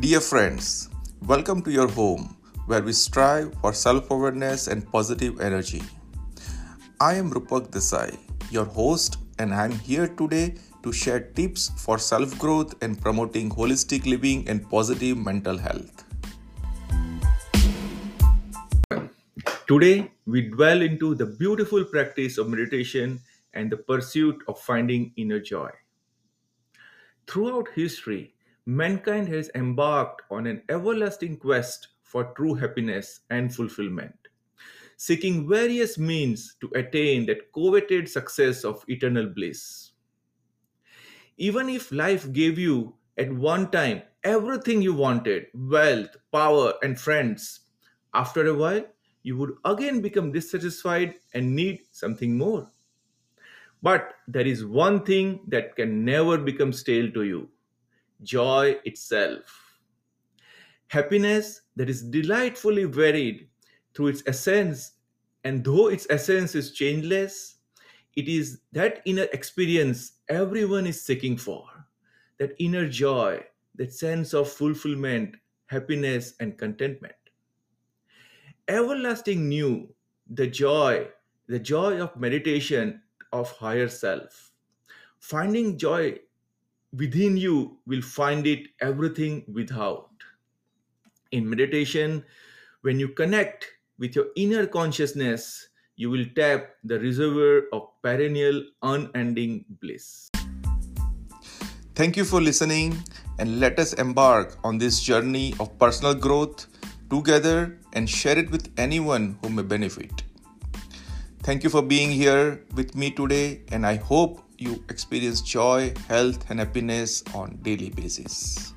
Dear friends, welcome to your home where we strive for self awareness and positive energy. I am Rupak Desai, your host, and I am here today to share tips for self growth and promoting holistic living and positive mental health. Today, we dwell into the beautiful practice of meditation and the pursuit of finding inner joy. Throughout history, mankind has embarked on an everlasting quest for true happiness and fulfillment, seeking various means to attain that coveted success of eternal bliss. Even if life gave you at one time everything you wanted wealth, power, and friends after a while, you would again become dissatisfied and need something more. But there is one thing that can never become stale to you joy itself. Happiness that is delightfully varied through its essence, and though its essence is changeless, it is that inner experience everyone is seeking for that inner joy, that sense of fulfillment, happiness, and contentment. Everlasting new, the joy, the joy of meditation of higher self. Finding joy within you will find it everything without. In meditation, when you connect with your inner consciousness, you will tap the reservoir of perennial, unending bliss. Thank you for listening, and let us embark on this journey of personal growth together and share it with anyone who may benefit. Thank you for being here with me today, and I hope you experience joy, health, and happiness on daily basis.